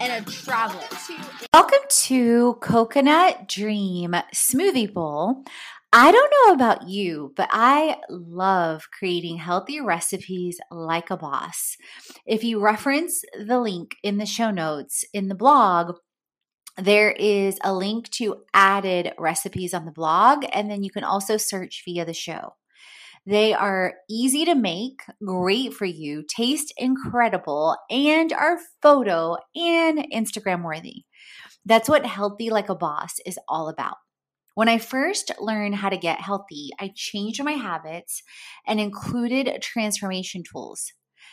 and a traveler. Welcome to Coconut Dream Smoothie Bowl. I don't know about you, but I love creating healthy recipes like a boss. If you reference the link in the show notes in the blog, there is a link to added recipes on the blog, and then you can also search via the show. They are easy to make, great for you, taste incredible, and are photo and Instagram worthy. That's what Healthy Like a Boss is all about. When I first learned how to get healthy, I changed my habits and included transformation tools.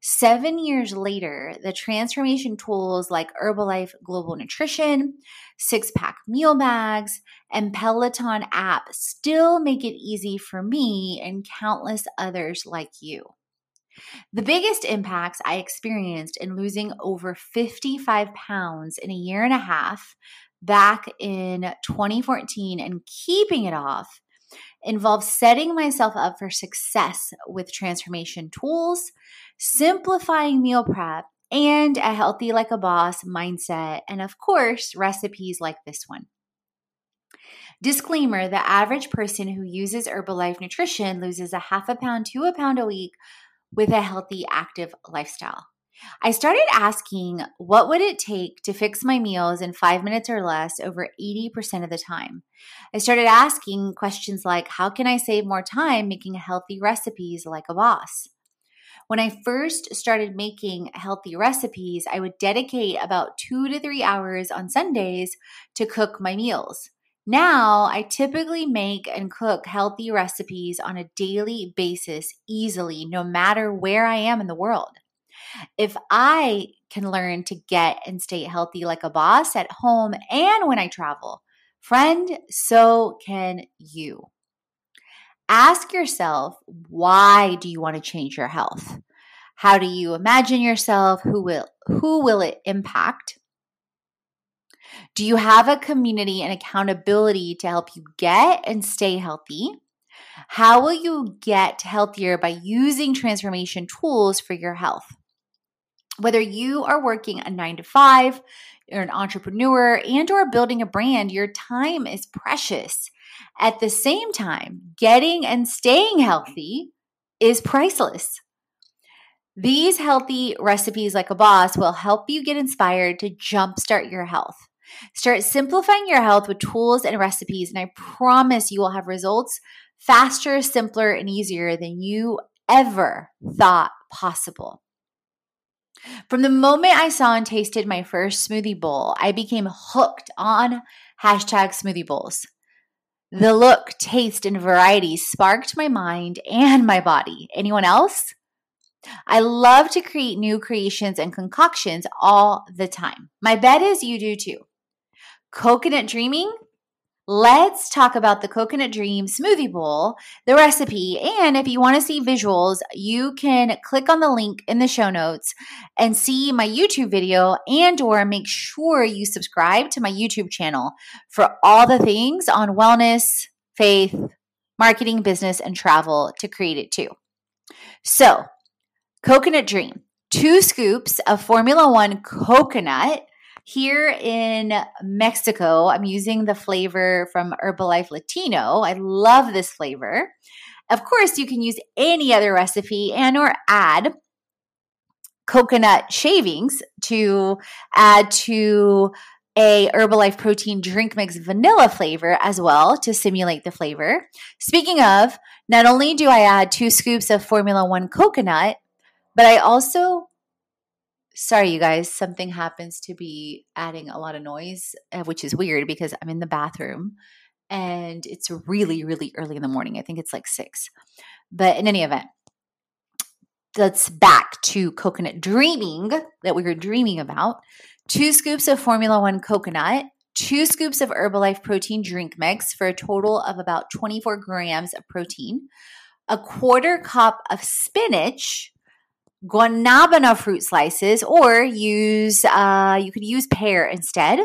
Seven years later, the transformation tools like Herbalife Global Nutrition, six pack meal bags, and Peloton app still make it easy for me and countless others like you. The biggest impacts I experienced in losing over 55 pounds in a year and a half back in 2014 and keeping it off involved setting myself up for success with transformation tools, simplifying meal prep, and a healthy like a boss mindset, and of course, recipes like this one. Disclaimer the average person who uses Herbalife Nutrition loses a half a pound to a pound a week with a healthy, active lifestyle. I started asking what would it take to fix my meals in 5 minutes or less over 80% of the time. I started asking questions like how can I save more time making healthy recipes like a boss? When I first started making healthy recipes, I would dedicate about 2 to 3 hours on Sundays to cook my meals. Now, I typically make and cook healthy recipes on a daily basis easily, no matter where I am in the world. If I can learn to get and stay healthy like a boss at home and when I travel, friend, so can you. Ask yourself, why do you want to change your health? How do you imagine yourself? Who will who will it impact? Do you have a community and accountability to help you get and stay healthy? How will you get healthier by using transformation tools for your health? Whether you are working a 9 to 5, you're an entrepreneur and or building a brand, your time is precious. At the same time, getting and staying healthy is priceless. These healthy recipes like a boss will help you get inspired to jumpstart your health. Start simplifying your health with tools and recipes, and I promise you will have results faster, simpler, and easier than you ever thought possible. From the moment I saw and tasted my first smoothie bowl, I became hooked on hashtag smoothie bowls. The look, taste, and variety sparked my mind and my body. Anyone else? I love to create new creations and concoctions all the time. My bet is you do too. Coconut dreaming? Let's talk about the Coconut Dream Smoothie Bowl, the recipe. And if you want to see visuals, you can click on the link in the show notes and see my YouTube video and or make sure you subscribe to my YouTube channel for all the things on wellness, faith, marketing, business, and travel to create it too. So, Coconut Dream, two scoops of Formula One coconut here in Mexico, I'm using the flavor from Herbalife Latino. I love this flavor. Of course, you can use any other recipe and or add coconut shavings to add to a Herbalife protein drink mix vanilla flavor as well to simulate the flavor. Speaking of, not only do I add two scoops of Formula One coconut, but I also sorry you guys something happens to be adding a lot of noise uh, which is weird because i'm in the bathroom and it's really really early in the morning. I think it's like six. But in any event let's back to coconut dreaming that we were dreaming about. Two scoops of formula one coconut two scoops of herbalife protein drink mix for a total of about 24 grams of protein a quarter cup of spinach guanabana fruit slices, or use uh, you could use pear instead.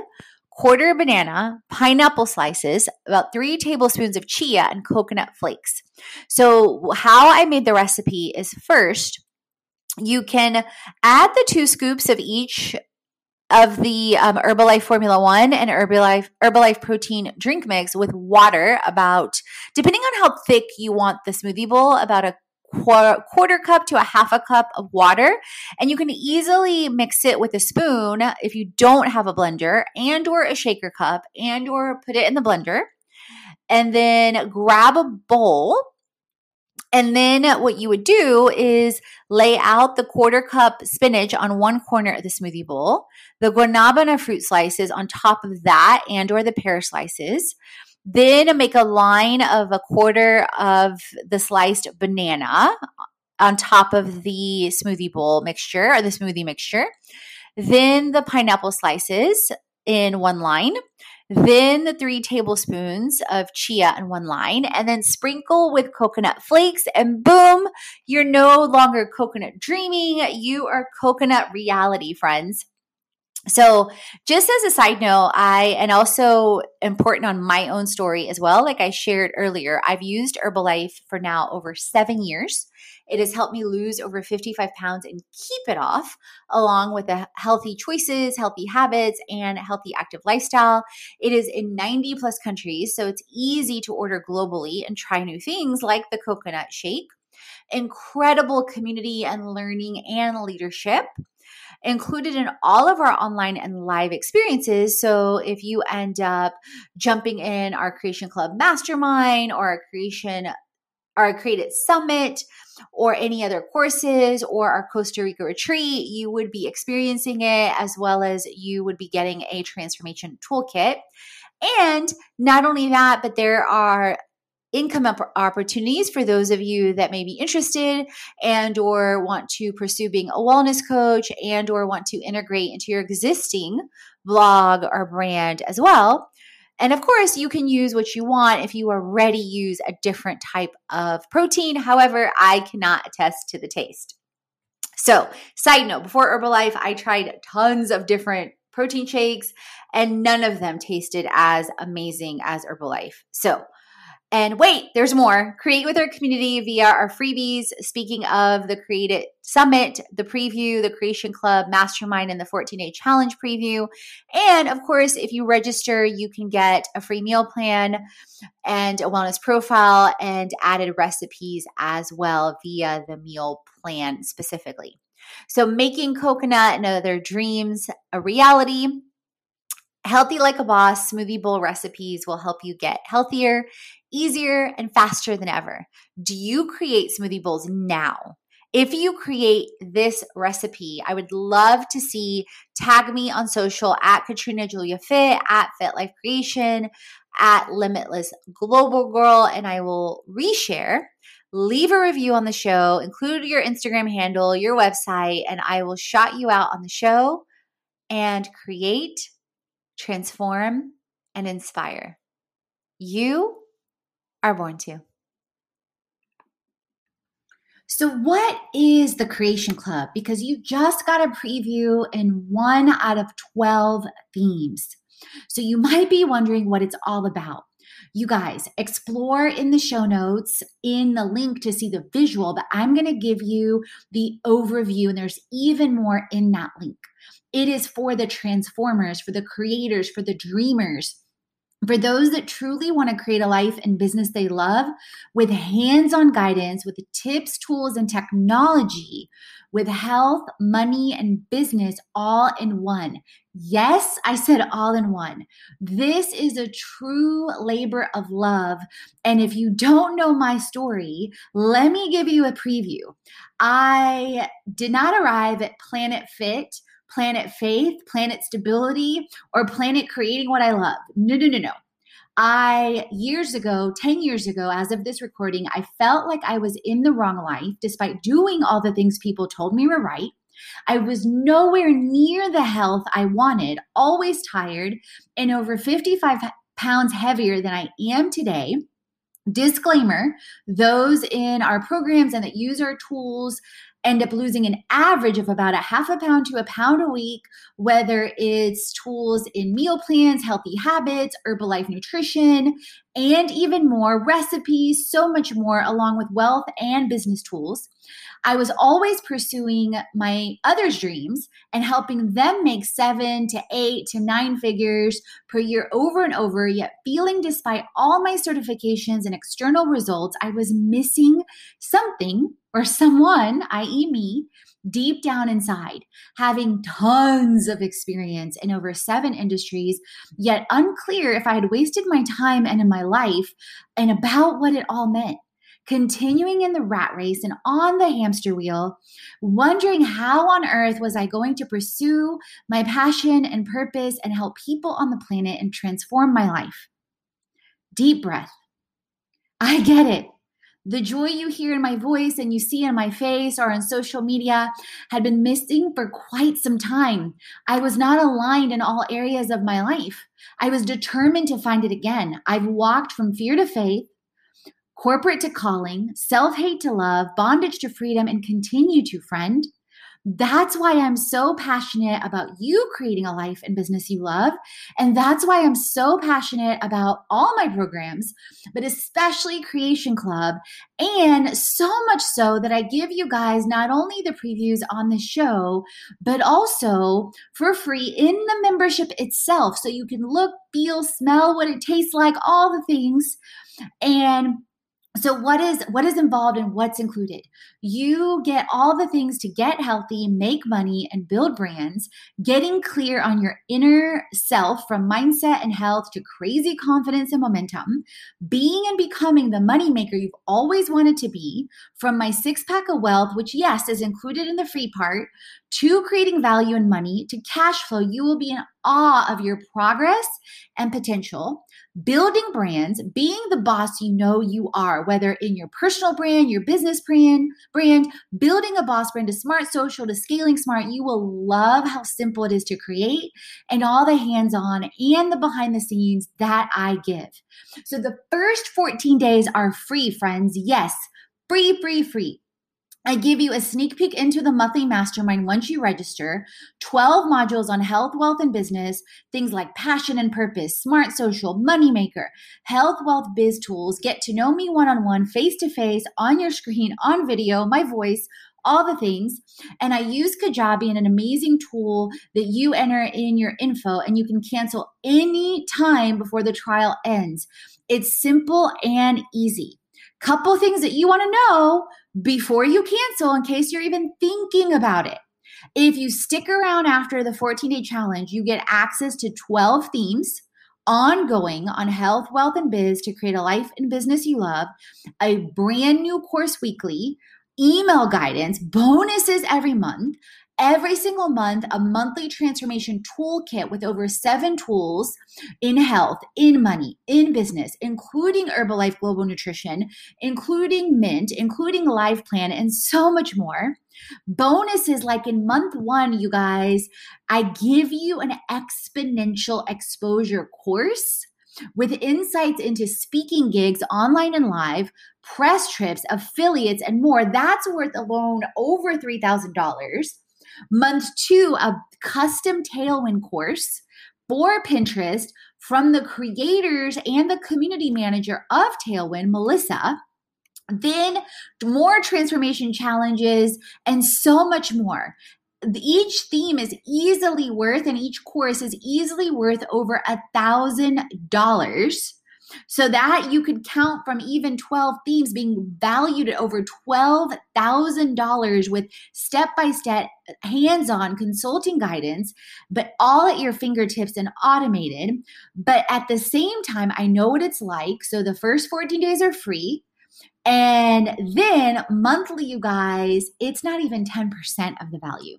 Quarter banana, pineapple slices, about three tablespoons of chia, and coconut flakes. So, how I made the recipe is first, you can add the two scoops of each of the um, Herbalife Formula One and Herbalife Herbalife Protein drink mix with water. About depending on how thick you want the smoothie bowl, about a quarter cup to a half a cup of water and you can easily mix it with a spoon if you don't have a blender and or a shaker cup and or put it in the blender and then grab a bowl and then what you would do is lay out the quarter cup spinach on one corner of the smoothie bowl, the guanabana fruit slices on top of that and or the pear slices. Then make a line of a quarter of the sliced banana on top of the smoothie bowl mixture or the smoothie mixture. Then the pineapple slices in one line. Then the three tablespoons of chia in one line, and then sprinkle with coconut flakes, and boom, you're no longer coconut dreaming. You are coconut reality, friends. So, just as a side note, I, and also important on my own story as well, like I shared earlier, I've used Herbalife for now over seven years. It has helped me lose over 55 pounds and keep it off, along with the healthy choices, healthy habits, and healthy active lifestyle. It is in 90 plus countries, so it's easy to order globally and try new things like the coconut shake. Incredible community and learning and leadership included in all of our online and live experiences. So if you end up jumping in our Creation Club Mastermind or our Creation our Create It Summit or any other courses or our Costa Rica retreat, you would be experiencing it as well as you would be getting a transformation toolkit. And not only that, but there are income opportunities for those of you that may be interested and or want to pursue being a wellness coach and or want to integrate into your existing blog or brand as well. And of course you can use what you want if you already use a different type of protein. However i cannot attest to the taste. So side note before herbalife i tried tons of different protein shakes and none of them tasted as amazing as herbalife. So and wait, there's more. Create with our community via our freebies. Speaking of the Create It Summit, the preview, the Creation Club Mastermind, and the 14 day challenge preview. And of course, if you register, you can get a free meal plan and a wellness profile and added recipes as well via the meal plan specifically. So, making coconut and other dreams a reality. Healthy Like a Boss smoothie bowl recipes will help you get healthier easier and faster than ever. Do you create smoothie bowls now? If you create this recipe, I would love to see tag me on social at Katrina Julia Fit, at Fit Life Creation, at Limitless Global Girl, and I will reshare. Leave a review on the show, include your Instagram handle, your website, and I will shout you out on the show and create, transform, and inspire. You are born to. So, what is the Creation Club? Because you just got a preview in one out of 12 themes. So, you might be wondering what it's all about. You guys, explore in the show notes in the link to see the visual, but I'm going to give you the overview, and there's even more in that link. It is for the transformers, for the creators, for the dreamers for those that truly want to create a life and business they love with hands on guidance, with tips, tools, and technology, with health, money, and business all in one. Yes, I said all in one. This is a true labor of love. And if you don't know my story, let me give you a preview. I did not arrive at Planet Fit planet faith, planet stability, or planet creating what I love. No, no, no, no. I, years ago, 10 years ago, as of this recording, I felt like I was in the wrong life despite doing all the things people told me were right. I was nowhere near the health I wanted, always tired, and over 55 pounds heavier than I am today. Disclaimer those in our programs and that use our tools end up losing an average of about a half a pound to a pound a week, whether it's tools in meal plans, healthy habits, Herbalife nutrition, and even more recipes, so much more, along with wealth and business tools. I was always pursuing my others' dreams and helping them make seven to eight to nine figures per year over and over, yet feeling despite all my certifications and external results, I was missing something or someone, i.e., me, deep down inside, having tons of experience in over seven industries, yet unclear if I had wasted my time and in my life and about what it all meant. Continuing in the rat race and on the hamster wheel, wondering how on earth was I going to pursue my passion and purpose and help people on the planet and transform my life. Deep breath. I get it. The joy you hear in my voice and you see in my face or on social media had been missing for quite some time. I was not aligned in all areas of my life. I was determined to find it again. I've walked from fear to faith, corporate to calling, self hate to love, bondage to freedom, and continue to, friend. That's why I'm so passionate about you creating a life and business you love. And that's why I'm so passionate about all my programs, but especially Creation Club. And so much so that I give you guys not only the previews on the show, but also for free in the membership itself. So you can look, feel, smell what it tastes like, all the things. And so what is what is involved and what's included? You get all the things to get healthy make money and build brands getting clear on your inner self from mindset and health to crazy confidence and momentum being and becoming the money maker you've always wanted to be from my six pack of wealth which yes is included in the free part to creating value and money to cash flow you will be in awe of your progress and potential building brands, being the boss you know you are, whether in your personal brand, your business brand, brand, building a boss brand to smart social to scaling smart, you will love how simple it is to create and all the hands-on and the behind the scenes that I give. So the first 14 days are free, friends. Yes, free, free, free. I give you a sneak peek into the monthly mastermind once you register, 12 modules on health, wealth, and business, things like passion and purpose, smart social, moneymaker, health, wealth, biz tools. Get to know me one on one, face to face, on your screen, on video, my voice, all the things. And I use Kajabi and an amazing tool that you enter in your info and you can cancel any time before the trial ends. It's simple and easy. Couple things that you want to know before you cancel in case you're even thinking about it. If you stick around after the 14 day challenge, you get access to 12 themes ongoing on health, wealth, and biz to create a life and business you love, a brand new course weekly, email guidance, bonuses every month, every single month a monthly transformation toolkit with over seven tools in health, in money, in business, including Herbalife Global Nutrition, including Mint, including Life Plan, and so much more. Bonuses like in month one, you guys, I give you an exponential exposure course with insights into speaking gigs online and live, press trips, affiliates, and more. That's worth alone over $3,000. Month two, a custom Tailwind course for Pinterest from the creators and the community manager of Tailwind, Melissa. Then more transformation challenges and so much more each theme is easily worth and each course is easily worth over a thousand dollars so that you could count from even 12 themes being valued at over $12,000 with step by step, hands on consulting guidance, but all at your fingertips and automated. But at the same time, I know what it's like. So the first 14 days are free. And then monthly, you guys, it's not even 10% of the value.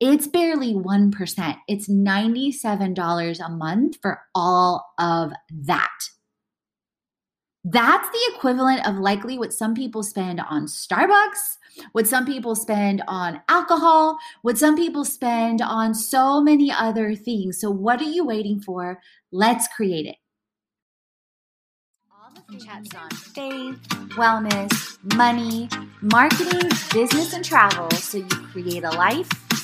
It's barely 1%. It's $97 a month for all of that. That's the equivalent of likely what some people spend on Starbucks, what some people spend on alcohol, what some people spend on so many other things. So, what are you waiting for? Let's create it. All the mm-hmm. chats on faith, wellness, money, marketing, business, and travel so you create a life if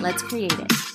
Let's create it.